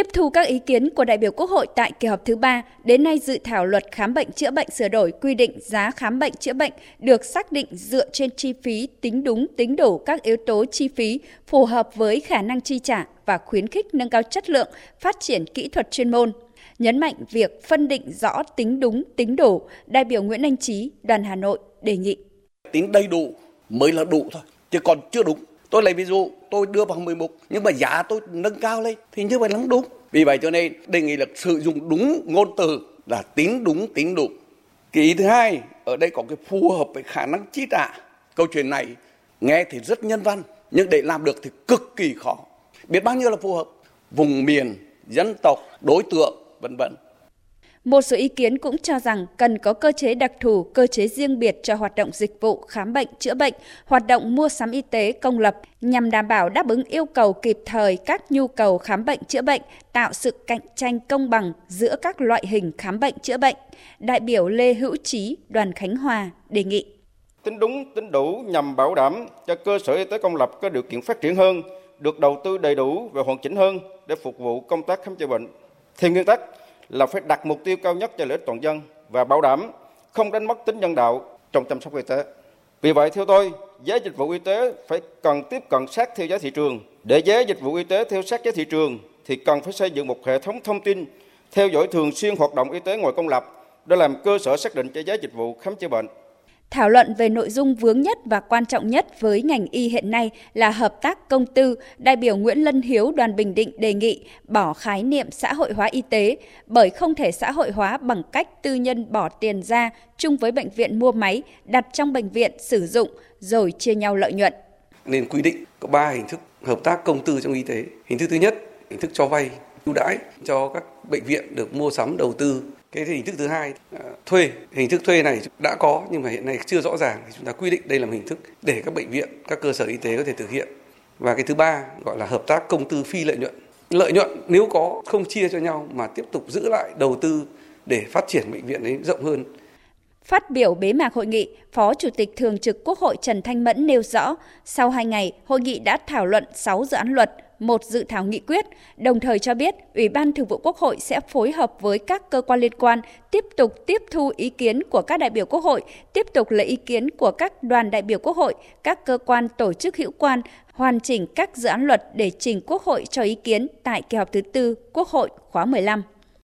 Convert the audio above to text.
Tiếp thu các ý kiến của đại biểu Quốc hội tại kỳ họp thứ ba, đến nay dự thảo luật khám bệnh chữa bệnh sửa đổi quy định giá khám bệnh chữa bệnh được xác định dựa trên chi phí tính đúng tính đủ các yếu tố chi phí phù hợp với khả năng chi trả và khuyến khích nâng cao chất lượng, phát triển kỹ thuật chuyên môn. Nhấn mạnh việc phân định rõ tính đúng tính đủ, đại biểu Nguyễn Anh Trí, đoàn Hà Nội đề nghị. Tính đầy đủ mới là đủ thôi, chứ còn chưa đúng. Tôi lấy ví dụ, tôi đưa vào 11 nhưng mà giá tôi nâng cao lên thì như vậy là đúng. Vì vậy cho nên đề nghị là sử dụng đúng ngôn từ là tính đúng tính đủ. Cái ý thứ hai, ở đây có cái phù hợp với khả năng chi trả. Câu chuyện này nghe thì rất nhân văn, nhưng để làm được thì cực kỳ khó. Biết bao nhiêu là phù hợp. Vùng miền, dân tộc, đối tượng, vân vân. Một số ý kiến cũng cho rằng cần có cơ chế đặc thù, cơ chế riêng biệt cho hoạt động dịch vụ khám bệnh, chữa bệnh, hoạt động mua sắm y tế công lập nhằm đảm bảo đáp ứng yêu cầu kịp thời các nhu cầu khám bệnh chữa bệnh, tạo sự cạnh tranh công bằng giữa các loại hình khám bệnh chữa bệnh. Đại biểu Lê Hữu Trí, đoàn Khánh Hòa đề nghị tính đúng, tính đủ nhằm bảo đảm cho cơ sở y tế công lập có điều kiện phát triển hơn, được đầu tư đầy đủ và hoàn chỉnh hơn để phục vụ công tác khám chữa bệnh. Theo nguyên tắc, là phải đặt mục tiêu cao nhất cho lợi ích toàn dân và bảo đảm không đánh mất tính nhân đạo trong chăm sóc y tế. Vì vậy theo tôi, giá dịch vụ y tế phải cần tiếp cận sát theo giá thị trường. Để giá dịch vụ y tế theo sát giá thị trường thì cần phải xây dựng một hệ thống thông tin theo dõi thường xuyên hoạt động y tế ngoài công lập để làm cơ sở xác định cho giá dịch vụ khám chữa bệnh. Thảo luận về nội dung vướng nhất và quan trọng nhất với ngành y hiện nay là hợp tác công tư, đại biểu Nguyễn Lân Hiếu đoàn Bình Định đề nghị bỏ khái niệm xã hội hóa y tế bởi không thể xã hội hóa bằng cách tư nhân bỏ tiền ra chung với bệnh viện mua máy đặt trong bệnh viện sử dụng rồi chia nhau lợi nhuận. Nên quy định có 3 hình thức hợp tác công tư trong y tế. Hình thức thứ nhất, hình thức cho vay ưu đãi cho các bệnh viện được mua sắm đầu tư cái hình thức thứ hai à, thuê. Hình thức thuê này đã có nhưng mà hiện nay chưa rõ ràng. Chúng ta quy định đây là một hình thức để các bệnh viện các cơ sở y tế có thể thực hiện. Và cái thứ ba gọi là hợp tác công tư phi lợi nhuận. Lợi nhuận nếu có không chia cho nhau mà tiếp tục giữ lại đầu tư để phát triển bệnh viện ấy rộng hơn. Phát biểu bế mạc hội nghị, Phó Chủ tịch Thường trực Quốc hội Trần Thanh Mẫn nêu rõ, sau 2 ngày, hội nghị đã thảo luận 6 dự án luật, một dự thảo nghị quyết, đồng thời cho biết Ủy ban Thường vụ Quốc hội sẽ phối hợp với các cơ quan liên quan tiếp tục tiếp thu ý kiến của các đại biểu Quốc hội, tiếp tục lấy ý kiến của các đoàn đại biểu Quốc hội, các cơ quan tổ chức hữu quan, hoàn chỉnh các dự án luật để trình Quốc hội cho ý kiến tại kỳ họp thứ tư Quốc hội khóa 15.